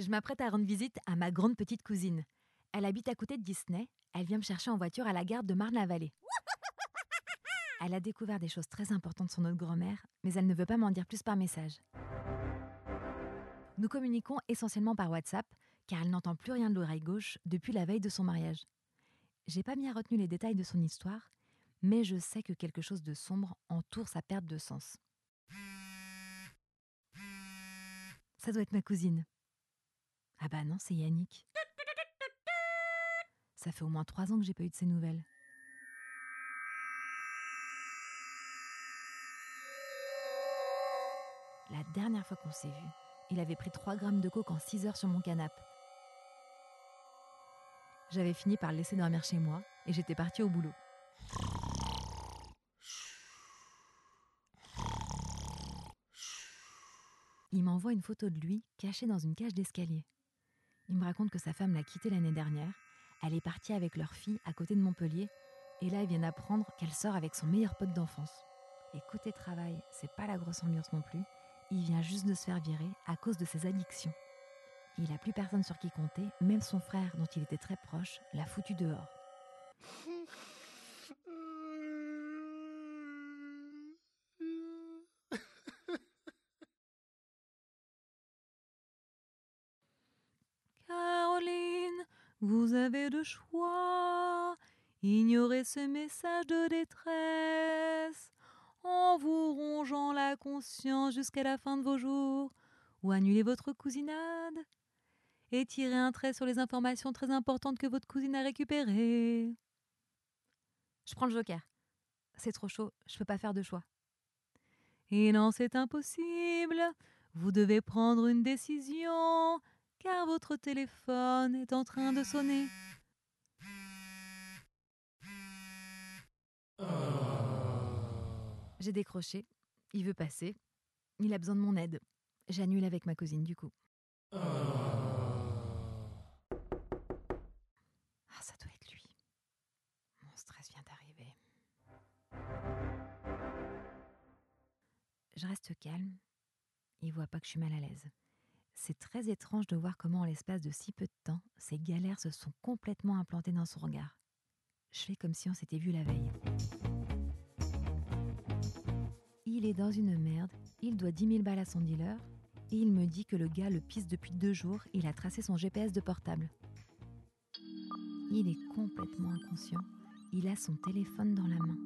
Je m'apprête à rendre visite à ma grande petite cousine. Elle habite à côté de Disney. Elle vient me chercher en voiture à la gare de Marne-la-Vallée. Elle a découvert des choses très importantes sur notre grand-mère, mais elle ne veut pas m'en dire plus par message. Nous communiquons essentiellement par WhatsApp, car elle n'entend plus rien de l'oreille gauche depuis la veille de son mariage. J'ai pas bien retenu les détails de son histoire, mais je sais que quelque chose de sombre entoure sa perte de sens. Ça doit être ma cousine. Ah bah non, c'est Yannick. Ça fait au moins trois ans que j'ai pas eu de ses nouvelles. La dernière fois qu'on s'est vu, il avait pris 3 grammes de coke en 6 heures sur mon canapé. J'avais fini par le laisser dormir chez moi et j'étais partie au boulot. Il m'envoie une photo de lui caché dans une cage d'escalier. Il me raconte que sa femme l'a quitté l'année dernière. Elle est partie avec leur fille à côté de Montpellier. Et là, ils viennent apprendre qu'elle sort avec son meilleur pote d'enfance. Et côté travail, c'est pas la grosse ambiance non plus. Il vient juste de se faire virer à cause de ses addictions. Il a plus personne sur qui compter, même son frère, dont il était très proche, l'a foutu dehors. Caroline, vous avez le choix. Ignorez ce message de détresse en vous rongeant la conscience jusqu'à la fin de vos jours, ou annulez votre cousinade et tirez un trait sur les informations très importantes que votre cousine a récupérées. Je prends le joker. C'est trop chaud, je peux pas faire de choix. Et non, c'est impossible. Vous devez prendre une décision, car votre téléphone est en train de sonner. J'ai décroché. Il veut passer. Il a besoin de mon aide. J'annule avec ma cousine du coup. Ah, ça doit être lui. Mon stress vient d'arriver. Je reste calme. Il voit pas que je suis mal à l'aise. C'est très étrange de voir comment, en l'espace de si peu de temps, ces galères se sont complètement implantées dans son regard. Je fais comme si on s'était vu la veille il est dans une merde, il doit 10 000 balles à son dealer, et il me dit que le gars le pisse depuis deux jours, il a tracé son GPS de portable. Il est complètement inconscient, il a son téléphone dans la main.